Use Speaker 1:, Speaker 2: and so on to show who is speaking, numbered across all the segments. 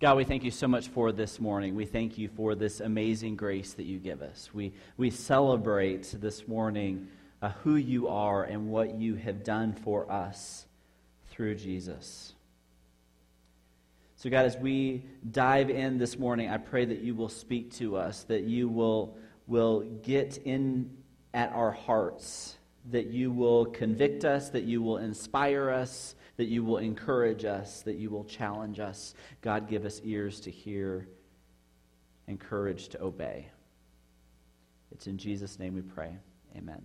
Speaker 1: God, we thank you so much for this morning. We thank you for this amazing grace that you give us. We, we celebrate this morning uh, who you are and what you have done for us through Jesus. So, God, as we dive in this morning, I pray that you will speak to us, that you will, will get in at our hearts, that you will convict us, that you will inspire us that you will encourage us, that you will challenge us. God, give us ears to hear and courage to obey. It's in Jesus' name we pray. Amen.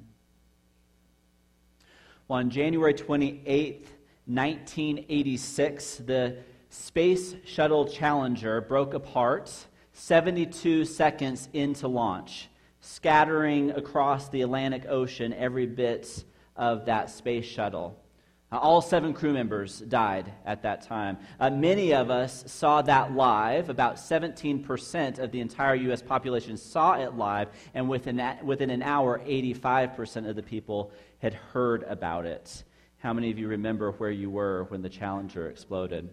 Speaker 1: Well, on January 28th, 1986, the Space Shuttle Challenger broke apart 72 seconds into launch, scattering across the Atlantic Ocean every bit of that space shuttle. Uh, all seven crew members died at that time. Uh, many of us saw that live. About 17% of the entire U.S. population saw it live, and within, that, within an hour, 85% of the people had heard about it. How many of you remember where you were when the Challenger exploded?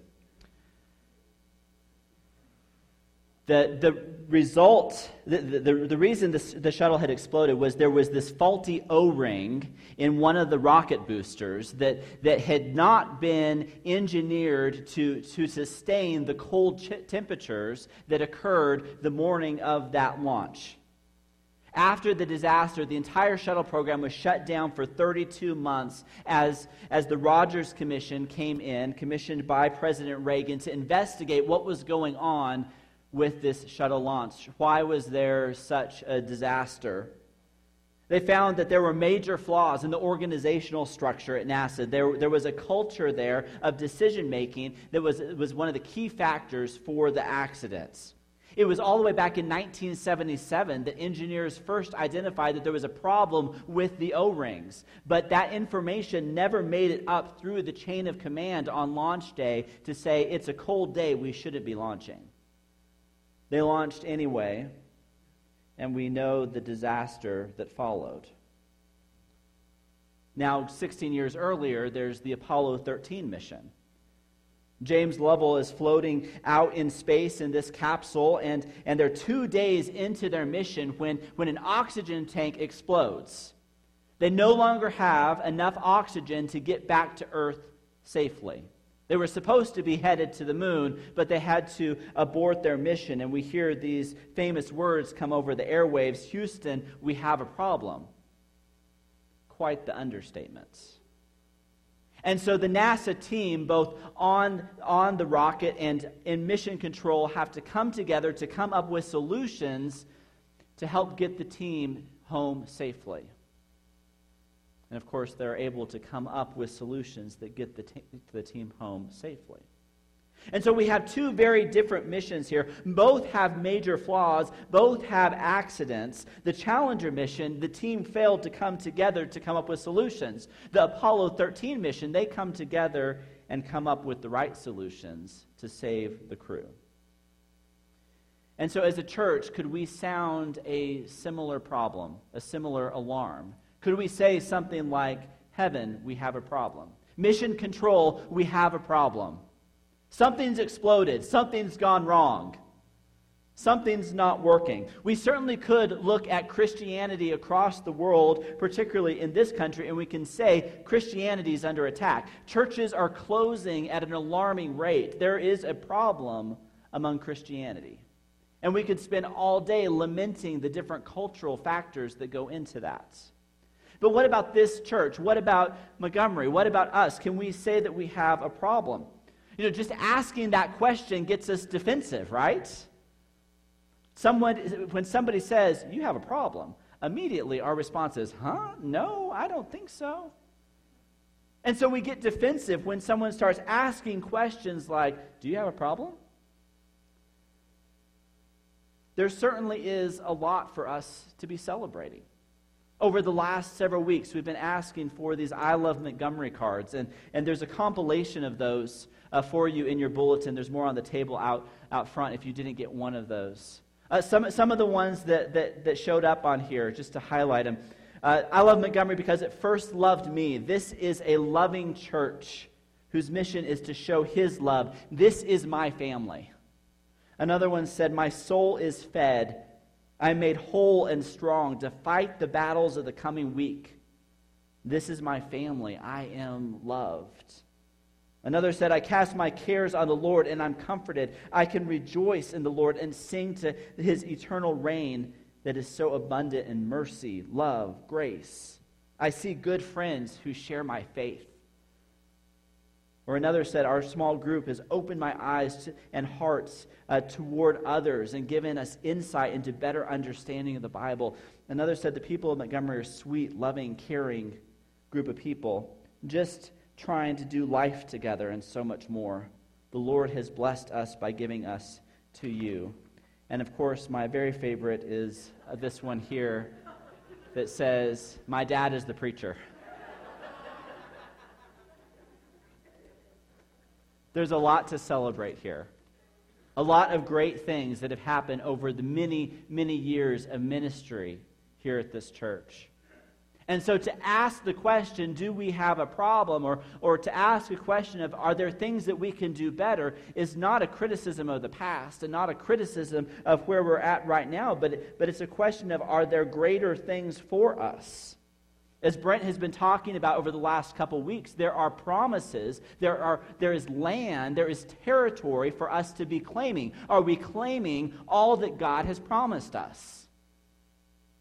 Speaker 1: The, the result, the, the, the reason this, the shuttle had exploded was there was this faulty O ring in one of the rocket boosters that, that had not been engineered to, to sustain the cold ch- temperatures that occurred the morning of that launch. After the disaster, the entire shuttle program was shut down for 32 months as, as the Rogers Commission came in, commissioned by President Reagan, to investigate what was going on with this shuttle launch? Why was there such a disaster? They found that there were major flaws in the organizational structure at NASA. There, there was a culture there of decision making that was, was one of the key factors for the accidents. It was all the way back in 1977 that engineers first identified that there was a problem with the O rings. But that information never made it up through the chain of command on launch day to say it's a cold day, we shouldn't be launching. They launched anyway, and we know the disaster that followed. Now, 16 years earlier, there's the Apollo 13 mission. James Lovell is floating out in space in this capsule, and, and they're two days into their mission when, when an oxygen tank explodes. They no longer have enough oxygen to get back to Earth safely. They were supposed to be headed to the moon, but they had to abort their mission. And we hear these famous words come over the airwaves Houston, we have a problem. Quite the understatements. And so the NASA team, both on, on the rocket and in mission control, have to come together to come up with solutions to help get the team home safely. And of course, they're able to come up with solutions that get the, te- the team home safely. And so we have two very different missions here. Both have major flaws, both have accidents. The Challenger mission, the team failed to come together to come up with solutions. The Apollo 13 mission, they come together and come up with the right solutions to save the crew. And so, as a church, could we sound a similar problem, a similar alarm? Could we say something like, Heaven, we have a problem? Mission control, we have a problem. Something's exploded. Something's gone wrong. Something's not working. We certainly could look at Christianity across the world, particularly in this country, and we can say Christianity is under attack. Churches are closing at an alarming rate. There is a problem among Christianity. And we could spend all day lamenting the different cultural factors that go into that. But what about this church? What about Montgomery? What about us? Can we say that we have a problem? You know, just asking that question gets us defensive, right? Someone, when somebody says, You have a problem, immediately our response is, Huh? No, I don't think so. And so we get defensive when someone starts asking questions like, Do you have a problem? There certainly is a lot for us to be celebrating over the last several weeks, we've been asking for these I Love Montgomery cards, and, and there's a compilation of those uh, for you in your bulletin. There's more on the table out, out front if you didn't get one of those. Uh, some, some of the ones that, that, that showed up on here, just to highlight them. Uh, I love Montgomery because it first loved me. This is a loving church whose mission is to show his love. This is my family. Another one said, My soul is fed. I am made whole and strong to fight the battles of the coming week. This is my family. I am loved. Another said, I cast my cares on the Lord and I'm comforted. I can rejoice in the Lord and sing to his eternal reign that is so abundant in mercy, love, grace. I see good friends who share my faith. Or another said, Our small group has opened my eyes to, and hearts uh, toward others and given us insight into better understanding of the Bible. Another said, The people of Montgomery are sweet, loving, caring group of people, just trying to do life together and so much more. The Lord has blessed us by giving us to you. And of course, my very favorite is uh, this one here that says, My dad is the preacher. There's a lot to celebrate here. A lot of great things that have happened over the many, many years of ministry here at this church. And so to ask the question, do we have a problem, or, or to ask a question of, are there things that we can do better, is not a criticism of the past and not a criticism of where we're at right now, but, but it's a question of, are there greater things for us? As Brent has been talking about over the last couple weeks, there are promises, there, are, there is land, there is territory for us to be claiming. Are we claiming all that God has promised us?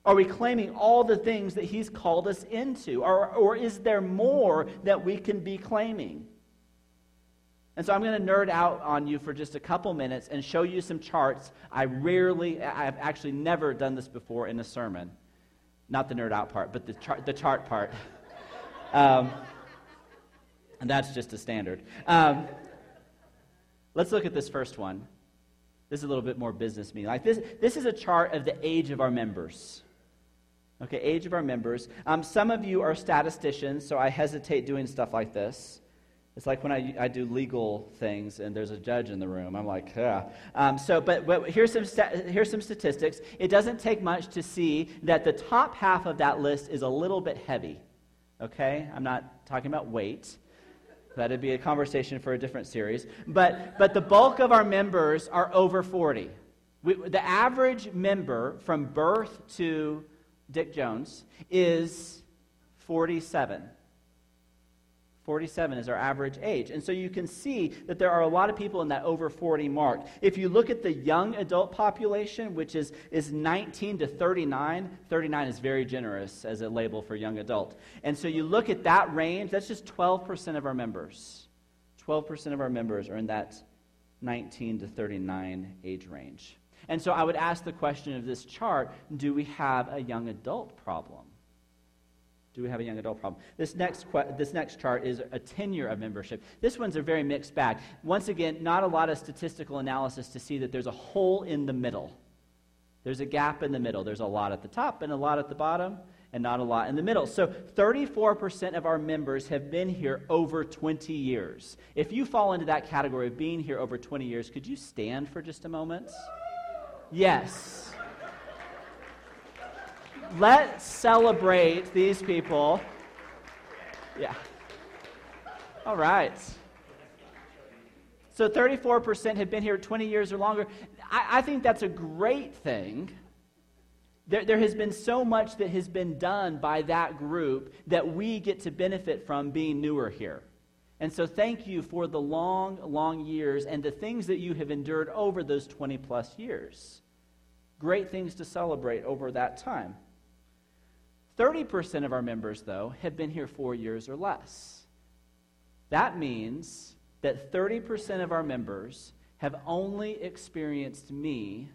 Speaker 1: Are we claiming all the things that He's called us into? Or, or is there more that we can be claiming? And so I'm going to nerd out on you for just a couple minutes and show you some charts. I rarely, I've actually never done this before in a sermon. Not the nerd out part, but the chart, the chart part. Um, and that's just a standard. Um, let's look at this first one. This is a little bit more business me. Like this, this is a chart of the age of our members. Okay, age of our members. Um, some of you are statisticians, so I hesitate doing stuff like this. It's like when I, I do legal things and there's a judge in the room. I'm like, yeah. Um, so, but, but here's, some sta- here's some statistics. It doesn't take much to see that the top half of that list is a little bit heavy. Okay? I'm not talking about weight. That'd be a conversation for a different series. But, but the bulk of our members are over 40. We, the average member from birth to Dick Jones, is 47. 47 is our average age. And so you can see that there are a lot of people in that over 40 mark. If you look at the young adult population, which is, is 19 to 39, 39 is very generous as a label for young adult. And so you look at that range, that's just 12% of our members. 12% of our members are in that 19 to 39 age range. And so I would ask the question of this chart do we have a young adult problem? Do we have a young adult problem? This next, this next chart is a tenure of membership. This one's a very mixed bag. Once again, not a lot of statistical analysis to see that there's a hole in the middle. There's a gap in the middle. There's a lot at the top and a lot at the bottom, and not a lot in the middle. So 34% of our members have been here over 20 years. If you fall into that category of being here over 20 years, could you stand for just a moment? Yes. Let's celebrate these people. Yeah. All right. So 34% have been here 20 years or longer. I, I think that's a great thing. There, there has been so much that has been done by that group that we get to benefit from being newer here. And so, thank you for the long, long years and the things that you have endured over those 20 plus years. Great things to celebrate over that time. 30% of our members, though, have been here four years or less. That means that 30% of our members have only experienced me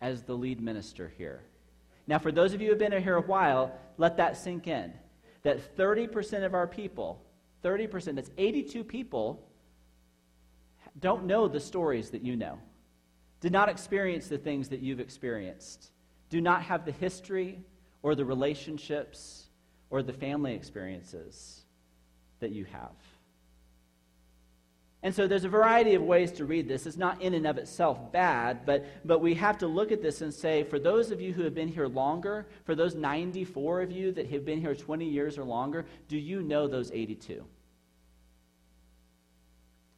Speaker 1: as the lead minister here. Now, for those of you who have been here a while, let that sink in. That 30% of our people 30%, that's 82 people, don't know the stories that you know, did not experience the things that you've experienced, do not have the history or the relationships or the family experiences that you have. And so there's a variety of ways to read this. It's not in and of itself bad, but, but we have to look at this and say, for those of you who have been here longer, for those 94 of you that have been here 20 years or longer, do you know those 82?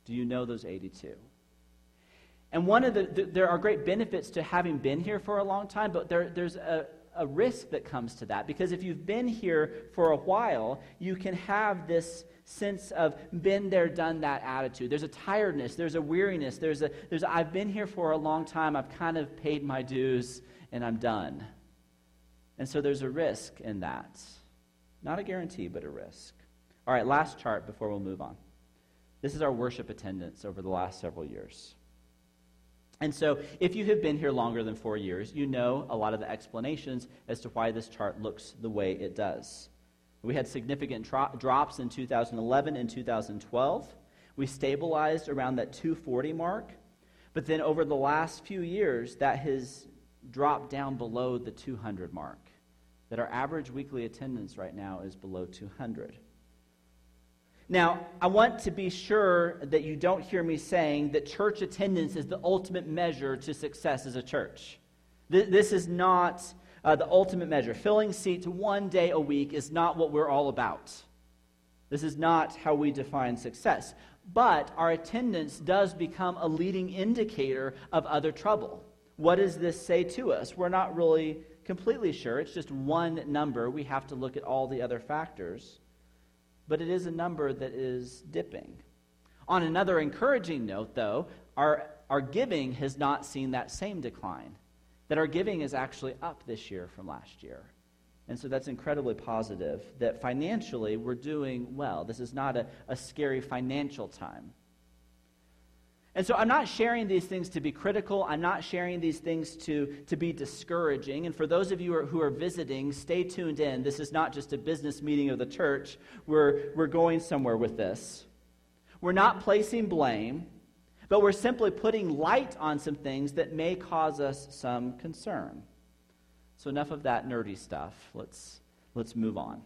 Speaker 1: Do you know those 82? And one of the, the, there are great benefits to having been here for a long time, but there, there's a, a risk that comes to that. Because if you've been here for a while, you can have this sense of been there, done that attitude. There's a tiredness, there's a weariness, there's a, there's a I've been here for a long time, I've kind of paid my dues, and I'm done. And so there's a risk in that. Not a guarantee, but a risk. All right, last chart before we'll move on. This is our worship attendance over the last several years. And so, if you have been here longer than four years, you know a lot of the explanations as to why this chart looks the way it does. We had significant tro- drops in 2011 and 2012. We stabilized around that 240 mark. But then over the last few years, that has dropped down below the 200 mark. That our average weekly attendance right now is below 200. Now, I want to be sure that you don't hear me saying that church attendance is the ultimate measure to success as a church. This is not uh, the ultimate measure. Filling seats one day a week is not what we're all about. This is not how we define success. But our attendance does become a leading indicator of other trouble. What does this say to us? We're not really completely sure. It's just one number. We have to look at all the other factors but it is a number that is dipping. On another encouraging note, though, our, our giving has not seen that same decline, that our giving is actually up this year from last year. And so that's incredibly positive that financially we're doing well. This is not a, a scary financial time. And so I'm not sharing these things to be critical. I'm not sharing these things to, to be discouraging. And for those of you who are, who are visiting, stay tuned in. This is not just a business meeting of the church. We're, we're going somewhere with this. We're not placing blame, but we're simply putting light on some things that may cause us some concern. So enough of that nerdy stuff. Let's, let's move on.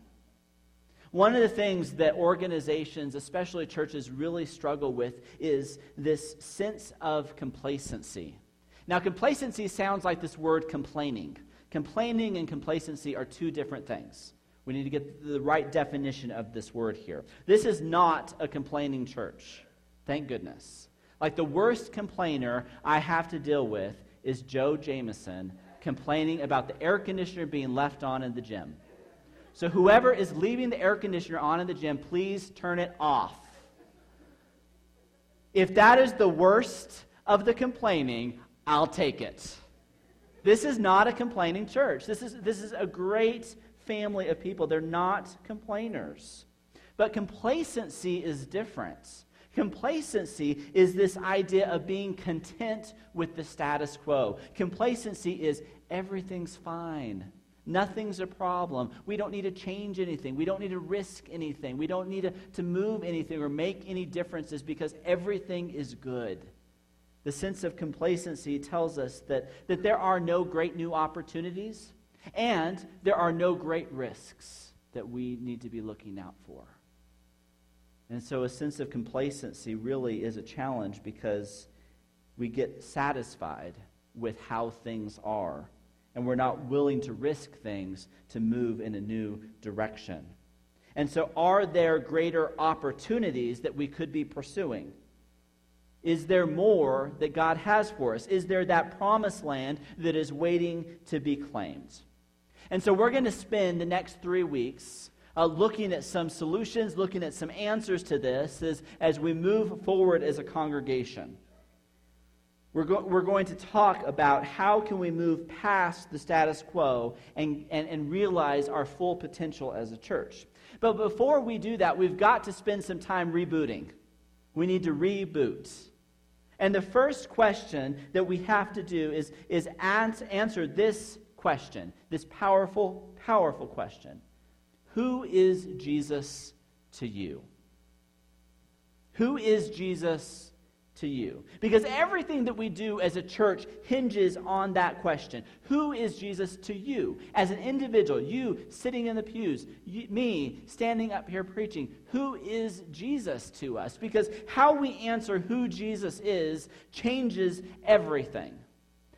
Speaker 1: One of the things that organizations, especially churches, really struggle with is this sense of complacency. Now, complacency sounds like this word complaining. Complaining and complacency are two different things. We need to get the right definition of this word here. This is not a complaining church. Thank goodness. Like the worst complainer I have to deal with is Joe Jameson complaining about the air conditioner being left on in the gym. So, whoever is leaving the air conditioner on in the gym, please turn it off. If that is the worst of the complaining, I'll take it. This is not a complaining church. This is, this is a great family of people. They're not complainers. But complacency is different. Complacency is this idea of being content with the status quo. Complacency is everything's fine. Nothing's a problem. We don't need to change anything. We don't need to risk anything. We don't need to, to move anything or make any differences because everything is good. The sense of complacency tells us that, that there are no great new opportunities and there are no great risks that we need to be looking out for. And so a sense of complacency really is a challenge because we get satisfied with how things are and we're not willing to risk things to move in a new direction. And so, are there greater opportunities that we could be pursuing? Is there more that God has for us? Is there that promised land that is waiting to be claimed? And so, we're going to spend the next three weeks uh, looking at some solutions, looking at some answers to this as, as we move forward as a congregation. We're, go- we're going to talk about how can we move past the status quo and, and, and realize our full potential as a church. But before we do that, we've got to spend some time rebooting. We need to reboot. And the first question that we have to do is, is answer this question, this powerful, powerful question Who is Jesus to you? Who is Jesus to you? Because everything that we do as a church hinges on that question. Who is Jesus to you? As an individual, you sitting in the pews, you, me standing up here preaching, who is Jesus to us? Because how we answer who Jesus is changes everything.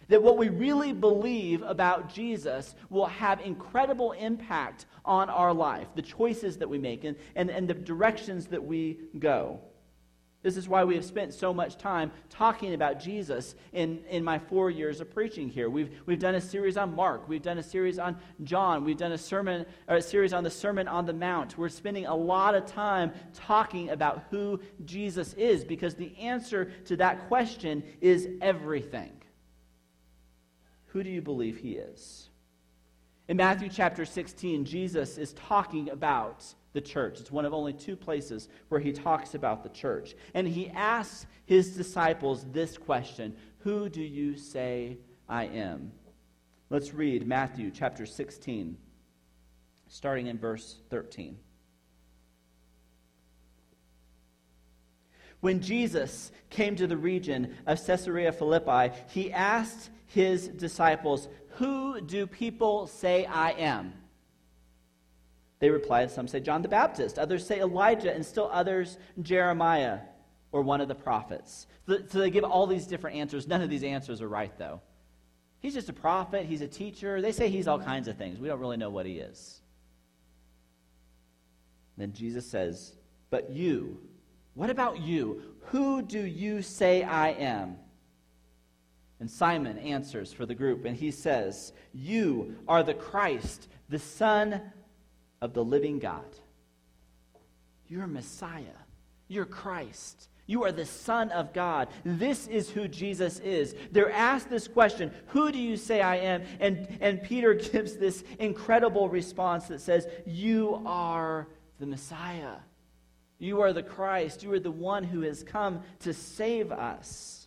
Speaker 1: That what we really believe about Jesus will have incredible impact on our life, the choices that we make, and, and, and the directions that we go. This is why we have spent so much time talking about Jesus in, in my four years of preaching here. We've, we've done a series on Mark. We've done a series on John. We've done a, sermon, or a series on the Sermon on the Mount. We're spending a lot of time talking about who Jesus is because the answer to that question is everything. Who do you believe he is? In Matthew chapter 16, Jesus is talking about the church. It's one of only two places where he talks about the church. And he asks his disciples this question Who do you say I am? Let's read Matthew chapter 16, starting in verse 13. When Jesus came to the region of Caesarea Philippi, he asked his disciples, Who do people say I am? They replied, Some say John the Baptist, others say Elijah, and still others Jeremiah or one of the prophets. So, they give all these different answers. None of these answers are right, though. He's just a prophet, he's a teacher. They say he's all kinds of things. We don't really know what he is. Then Jesus says, But you, what about you? Who do you say I am? And Simon answers for the group, and he says, You are the Christ, the Son of the living God. You're Messiah. You're Christ. You are the Son of God. This is who Jesus is. They're asked this question Who do you say I am? And, and Peter gives this incredible response that says, You are the Messiah. You are the Christ. You are the one who has come to save us.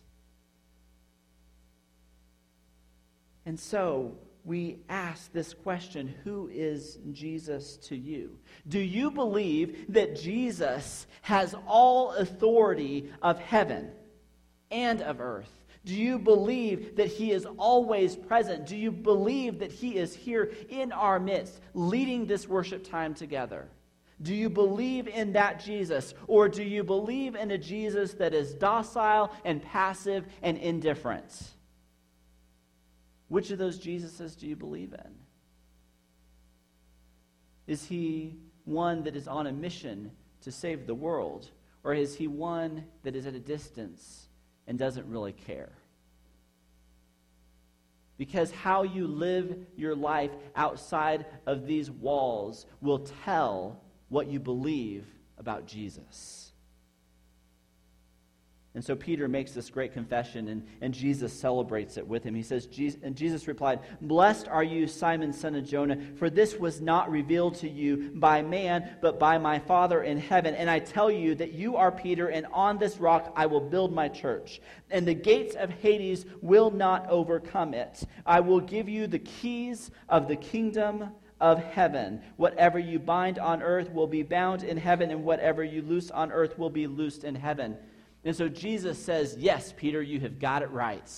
Speaker 1: And so, we ask this question Who is Jesus to you? Do you believe that Jesus has all authority of heaven and of earth? Do you believe that He is always present? Do you believe that He is here in our midst, leading this worship time together? Do you believe in that Jesus? Or do you believe in a Jesus that is docile and passive and indifferent? Which of those Jesuses do you believe in? Is he one that is on a mission to save the world? Or is he one that is at a distance and doesn't really care? Because how you live your life outside of these walls will tell what you believe about Jesus. And so Peter makes this great confession, and, and Jesus celebrates it with him. He says, Jesus, and Jesus replied, Blessed are you, Simon, son of Jonah, for this was not revealed to you by man, but by my Father in heaven. And I tell you that you are Peter, and on this rock I will build my church, and the gates of Hades will not overcome it. I will give you the keys of the kingdom of heaven. Whatever you bind on earth will be bound in heaven, and whatever you loose on earth will be loosed in heaven. And so Jesus says, Yes, Peter, you have got it right.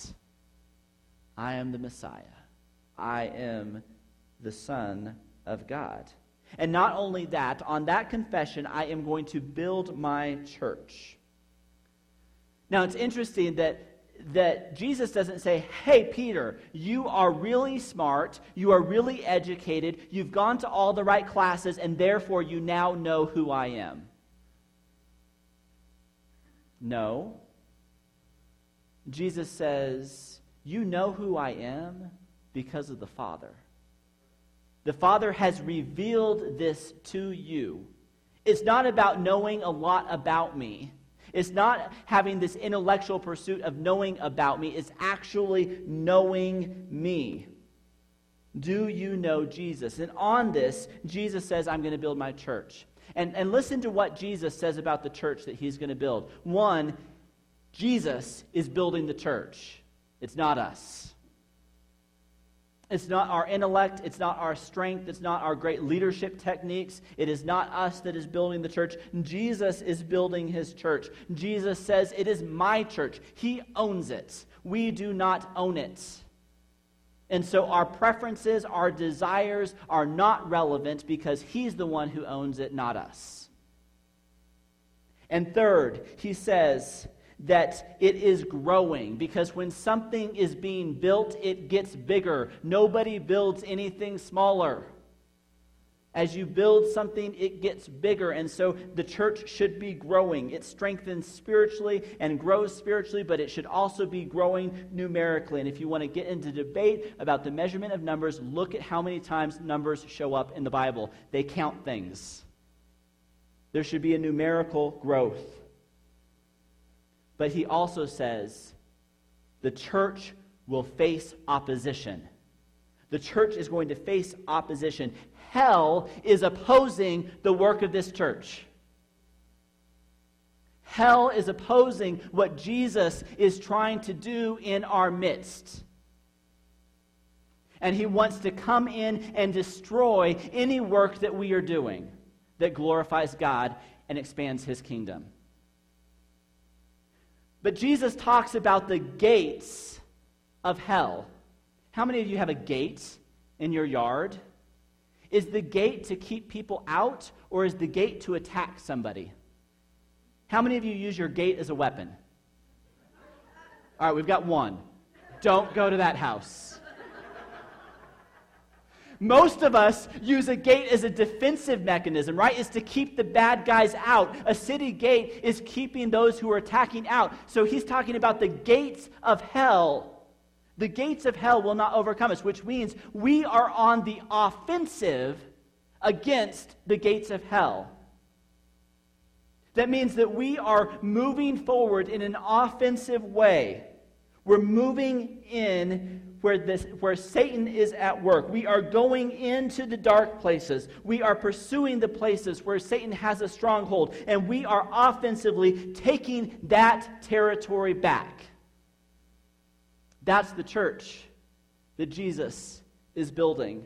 Speaker 1: I am the Messiah. I am the Son of God. And not only that, on that confession, I am going to build my church. Now, it's interesting that, that Jesus doesn't say, Hey, Peter, you are really smart, you are really educated, you've gone to all the right classes, and therefore you now know who I am. No. Jesus says, You know who I am because of the Father. The Father has revealed this to you. It's not about knowing a lot about me. It's not having this intellectual pursuit of knowing about me. It's actually knowing me. Do you know Jesus? And on this, Jesus says, I'm going to build my church. And, and listen to what Jesus says about the church that he's going to build. One, Jesus is building the church, it's not us. It's not our intellect. It's not our strength. It's not our great leadership techniques. It is not us that is building the church. Jesus is building his church. Jesus says, It is my church. He owns it. We do not own it. And so our preferences, our desires are not relevant because he's the one who owns it, not us. And third, he says that it is growing because when something is being built, it gets bigger. Nobody builds anything smaller. As you build something, it gets bigger. And so the church should be growing. It strengthens spiritually and grows spiritually, but it should also be growing numerically. And if you want to get into debate about the measurement of numbers, look at how many times numbers show up in the Bible. They count things. There should be a numerical growth. But he also says the church will face opposition. The church is going to face opposition hell is opposing the work of this church. Hell is opposing what Jesus is trying to do in our midst. And he wants to come in and destroy any work that we are doing that glorifies God and expands his kingdom. But Jesus talks about the gates of hell. How many of you have a gate in your yard? Is the gate to keep people out, or is the gate to attack somebody? How many of you use your gate as a weapon? All right, we've got one. Don't go to that house. Most of us use a gate as a defensive mechanism, right? Is to keep the bad guys out. A city gate is keeping those who are attacking out. So he's talking about the gates of hell the gates of hell will not overcome us, which means we are on the offensive against the gates of hell. That means that we are moving forward in an offensive way. We're moving in where, this, where Satan is at work. We are going into the dark places. We are pursuing the places where Satan has a stronghold. And we are offensively taking that territory back. That's the church that Jesus is building.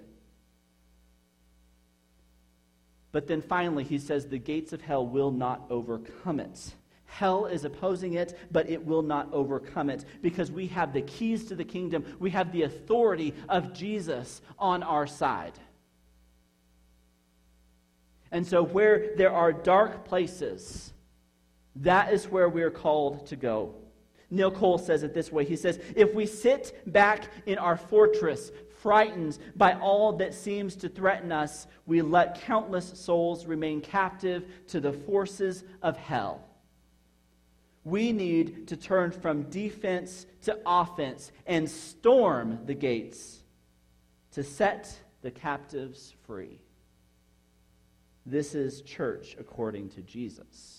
Speaker 1: But then finally, he says the gates of hell will not overcome it. Hell is opposing it, but it will not overcome it because we have the keys to the kingdom. We have the authority of Jesus on our side. And so, where there are dark places, that is where we're called to go. Neil Cole says it this way He says, If we sit back in our fortress, frightened by all that seems to threaten us, we let countless souls remain captive to the forces of hell. We need to turn from defense to offense and storm the gates to set the captives free. This is church according to Jesus.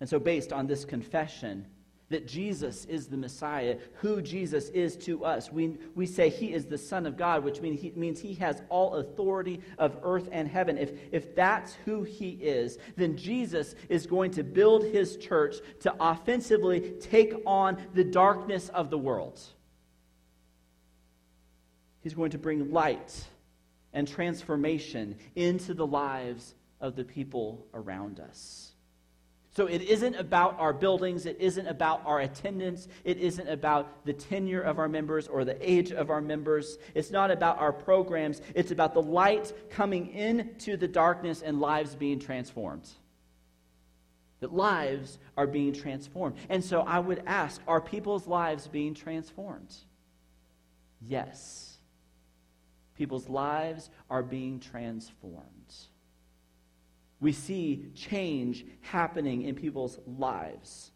Speaker 1: And so, based on this confession that Jesus is the Messiah, who Jesus is to us, we, we say he is the Son of God, which mean he, means he has all authority of earth and heaven. If, if that's who he is, then Jesus is going to build his church to offensively take on the darkness of the world. He's going to bring light and transformation into the lives of the people around us. So it isn't about our buildings, it isn't about our attendance, it isn't about the tenure of our members or the age of our members. It's not about our programs, it's about the light coming into the darkness and lives being transformed. That lives are being transformed. And so I would ask are people's lives being transformed? Yes. People's lives are being transformed we see change happening in people's lives.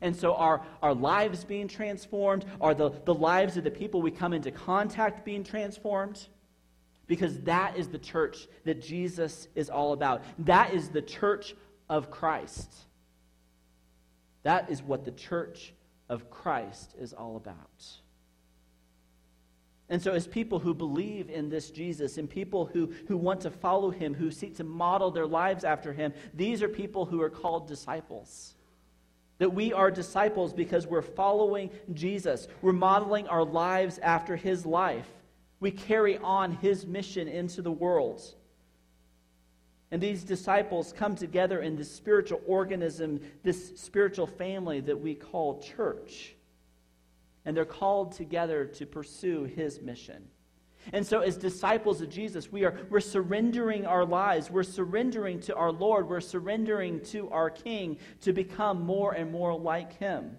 Speaker 1: And so, are our lives being transformed? Are the, the lives of the people we come into contact being transformed? Because that is the church that Jesus is all about. That is the church of Christ. That is what the church of Christ is all about. And so, as people who believe in this Jesus and people who, who want to follow him, who seek to model their lives after him, these are people who are called disciples. That we are disciples because we're following Jesus, we're modeling our lives after his life. We carry on his mission into the world. And these disciples come together in this spiritual organism, this spiritual family that we call church and they're called together to pursue his mission. And so, as disciples of Jesus, we are we're surrendering our lives. We're surrendering to our Lord. We're surrendering to our King to become more and more like him.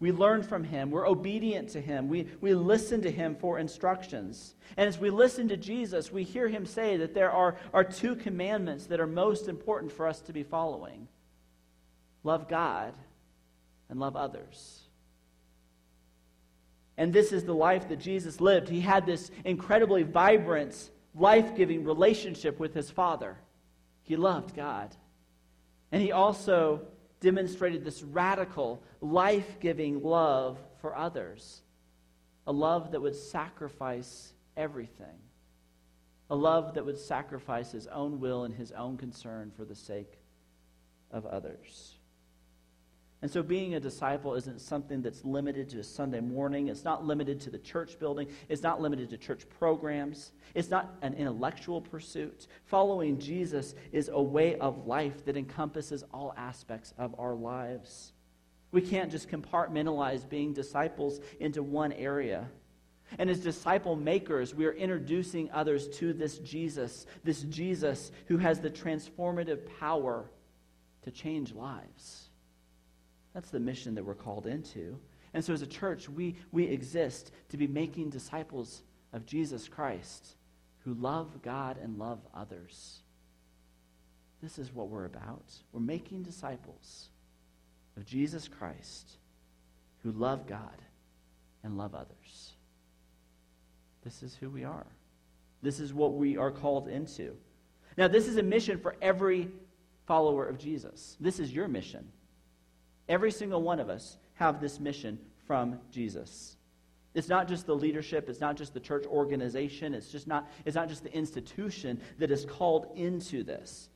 Speaker 1: We learn from him. We're obedient to him. We, we listen to him for instructions. And as we listen to Jesus, we hear him say that there are, are two commandments that are most important for us to be following love God and love others. And this is the life that Jesus lived. He had this incredibly vibrant, life giving relationship with his Father. He loved God. And he also demonstrated this radical, life giving love for others. A love that would sacrifice everything. A love that would sacrifice his own will and his own concern for the sake of others. And so being a disciple isn't something that's limited to a Sunday morning. It's not limited to the church building. It's not limited to church programs. It's not an intellectual pursuit. Following Jesus is a way of life that encompasses all aspects of our lives. We can't just compartmentalize being disciples into one area. And as disciple makers, we are introducing others to this Jesus, this Jesus who has the transformative power to change lives. That's the mission that we're called into. And so, as a church, we, we exist to be making disciples of Jesus Christ who love God and love others. This is what we're about. We're making disciples of Jesus Christ who love God and love others. This is who we are. This is what we are called into. Now, this is a mission for every follower of Jesus. This is your mission. Every single one of us have this mission from Jesus. It's not just the leadership, it's not just the church organization, it's just not it's not just the institution that is called into this.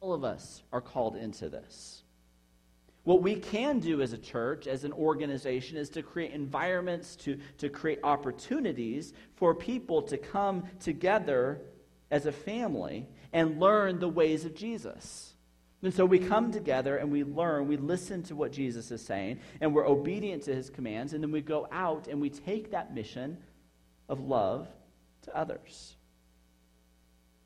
Speaker 1: All of us are called into this. What we can do as a church, as an organization, is to create environments, to, to create opportunities for people to come together as a family and learn the ways of Jesus. And so we come together and we learn, we listen to what Jesus is saying, and we're obedient to his commands, and then we go out and we take that mission of love to others.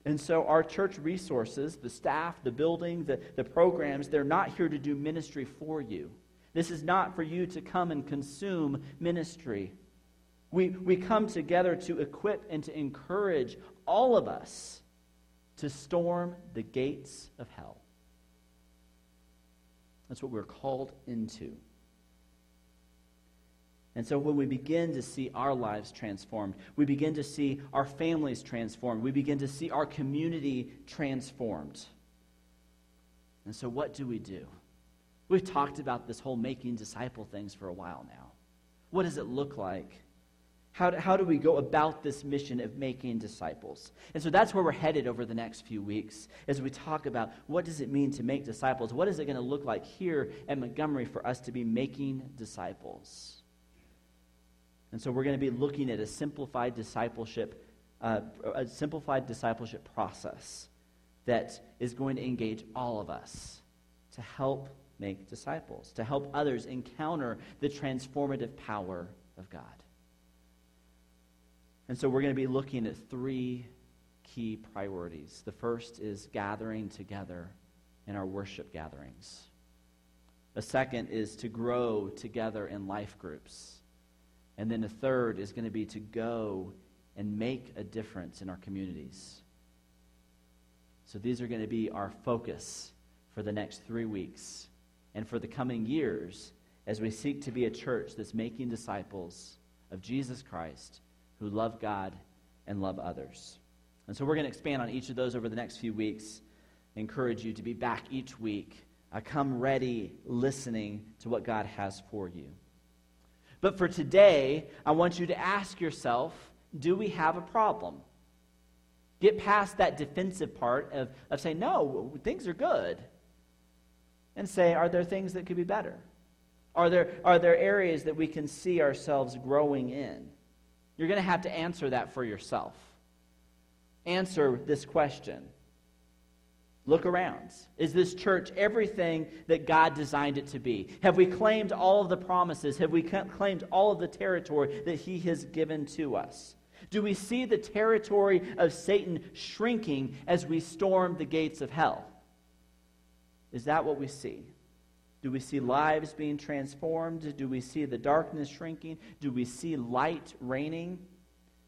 Speaker 1: And so our church resources, the staff, the building, the, the programs, they're not here to do ministry for you. This is not for you to come and consume ministry. We, we come together to equip and to encourage all of us to storm the gates of hell. That's what we're called into. And so when we begin to see our lives transformed, we begin to see our families transformed, we begin to see our community transformed. And so what do we do? We've talked about this whole making disciple things for a while now. What does it look like? How do, how do we go about this mission of making disciples? And so that's where we're headed over the next few weeks as we talk about what does it mean to make disciples? What is it going to look like here at Montgomery for us to be making disciples? And so we're going to be looking at a simplified discipleship, uh, a simplified discipleship process that is going to engage all of us to help make disciples, to help others encounter the transformative power of God. And so we're going to be looking at three key priorities. The first is gathering together in our worship gatherings. The second is to grow together in life groups. And then the third is going to be to go and make a difference in our communities. So these are going to be our focus for the next three weeks and for the coming years as we seek to be a church that's making disciples of Jesus Christ who love God and love others. And so we're going to expand on each of those over the next few weeks. Encourage you to be back each week. I come ready, listening to what God has for you. But for today, I want you to ask yourself do we have a problem? Get past that defensive part of, of saying, no, things are good. And say, are there things that could be better? Are there, are there areas that we can see ourselves growing in? You're going to have to answer that for yourself. Answer this question. Look around. Is this church everything that God designed it to be? Have we claimed all of the promises? Have we claimed all of the territory that He has given to us? Do we see the territory of Satan shrinking as we storm the gates of hell? Is that what we see? Do we see lives being transformed? Do we see the darkness shrinking? Do we see light reigning?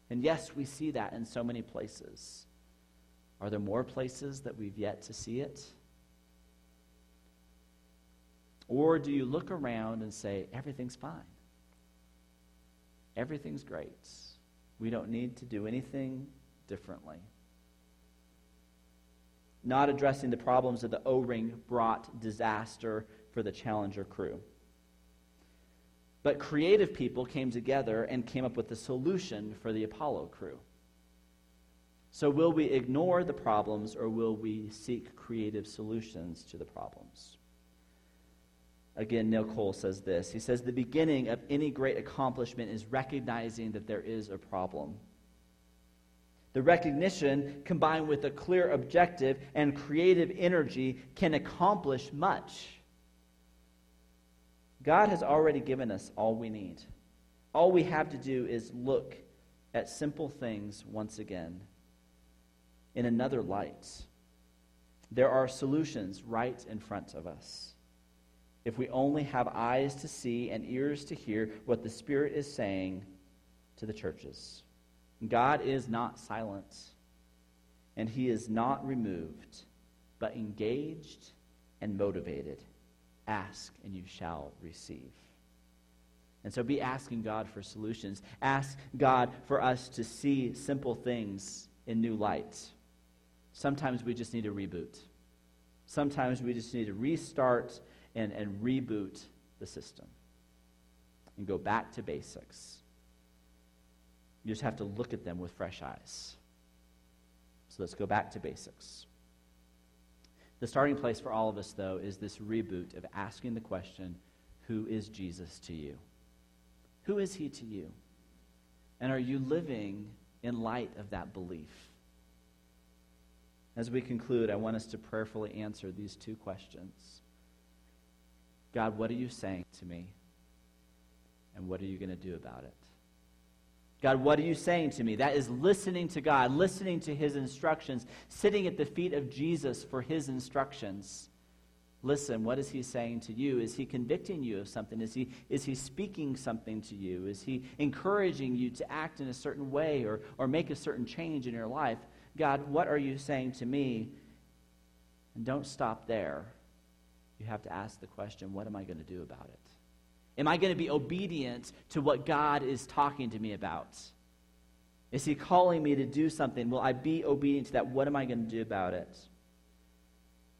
Speaker 1: And yes, we see that in so many places. Are there more places that we've yet to see it? Or do you look around and say, everything's fine? Everything's great. We don't need to do anything differently. Not addressing the problems of the O ring brought disaster for the Challenger crew. But creative people came together and came up with a solution for the Apollo crew. So, will we ignore the problems or will we seek creative solutions to the problems? Again, Neil Cole says this. He says, The beginning of any great accomplishment is recognizing that there is a problem. The recognition, combined with a clear objective and creative energy, can accomplish much. God has already given us all we need. All we have to do is look at simple things once again in another light. There are solutions right in front of us. If we only have eyes to see and ears to hear what the Spirit is saying to the churches. God is not silent, and He is not removed, but engaged and motivated. Ask, and you shall receive. And so be asking God for solutions. Ask God for us to see simple things in new light. Sometimes we just need a reboot. Sometimes we just need to restart and, and reboot the system and go back to basics. You just have to look at them with fresh eyes. So let's go back to basics. The starting place for all of us, though, is this reboot of asking the question Who is Jesus to you? Who is he to you? And are you living in light of that belief? As we conclude, I want us to prayerfully answer these two questions God, what are you saying to me? And what are you going to do about it? God, what are you saying to me? That is listening to God, listening to his instructions, sitting at the feet of Jesus for his instructions. Listen, what is he saying to you? Is he convicting you of something? Is he, is he speaking something to you? Is he encouraging you to act in a certain way or, or make a certain change in your life? God, what are you saying to me? And don't stop there. You have to ask the question, what am I going to do about it? Am I going to be obedient to what God is talking to me about? Is He calling me to do something? Will I be obedient to that? What am I going to do about it?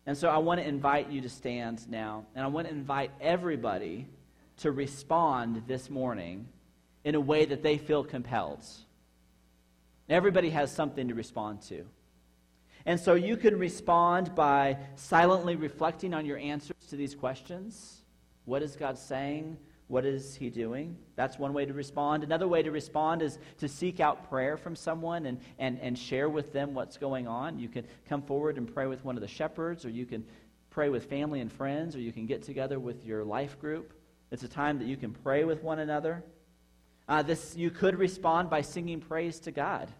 Speaker 1: And so I want to invite you to stand now, and I want to invite everybody to respond this morning in a way that they feel compelled. Everybody has something to respond to. And so you can respond by silently reflecting on your answers to these questions. What is God saying? What is He doing? That's one way to respond. Another way to respond is to seek out prayer from someone and, and, and share with them what's going on. You can come forward and pray with one of the shepherds, or you can pray with family and friends, or you can get together with your life group. It's a time that you can pray with one another. Uh, this, you could respond by singing praise to God.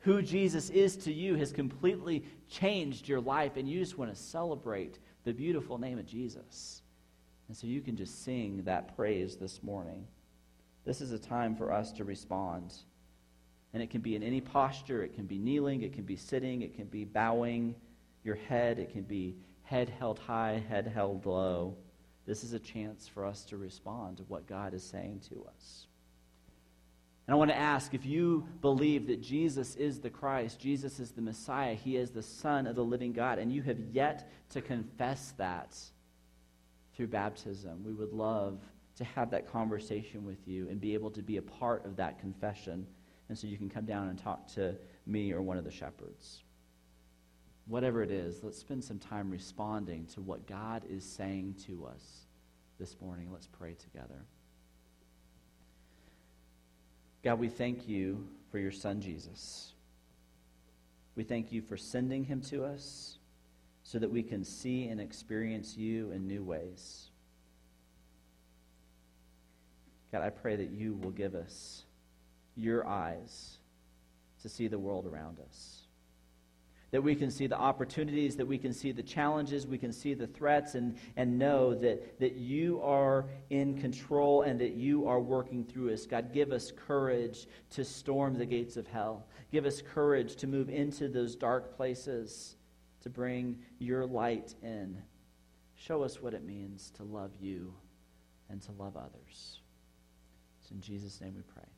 Speaker 1: Who Jesus is to you has completely changed your life, and you just want to celebrate the beautiful name of Jesus. And so you can just sing that praise this morning. This is a time for us to respond. And it can be in any posture. It can be kneeling. It can be sitting. It can be bowing your head. It can be head held high, head held low. This is a chance for us to respond to what God is saying to us. And I want to ask if you believe that Jesus is the Christ, Jesus is the Messiah, He is the Son of the living God, and you have yet to confess that through baptism. We would love to have that conversation with you and be able to be a part of that confession. And so you can come down and talk to me or one of the shepherds. Whatever it is, let's spend some time responding to what God is saying to us this morning. Let's pray together. God, we thank you for your son Jesus. We thank you for sending him to us so that we can see and experience you in new ways. God, I pray that you will give us your eyes to see the world around us, that we can see the opportunities, that we can see the challenges, we can see the threats, and, and know that, that you are in control and that you are working through us. God, give us courage to storm the gates of hell. Give us courage to move into those dark places, to bring your light in. Show us what it means to love you and to love others. It's in Jesus' name we pray.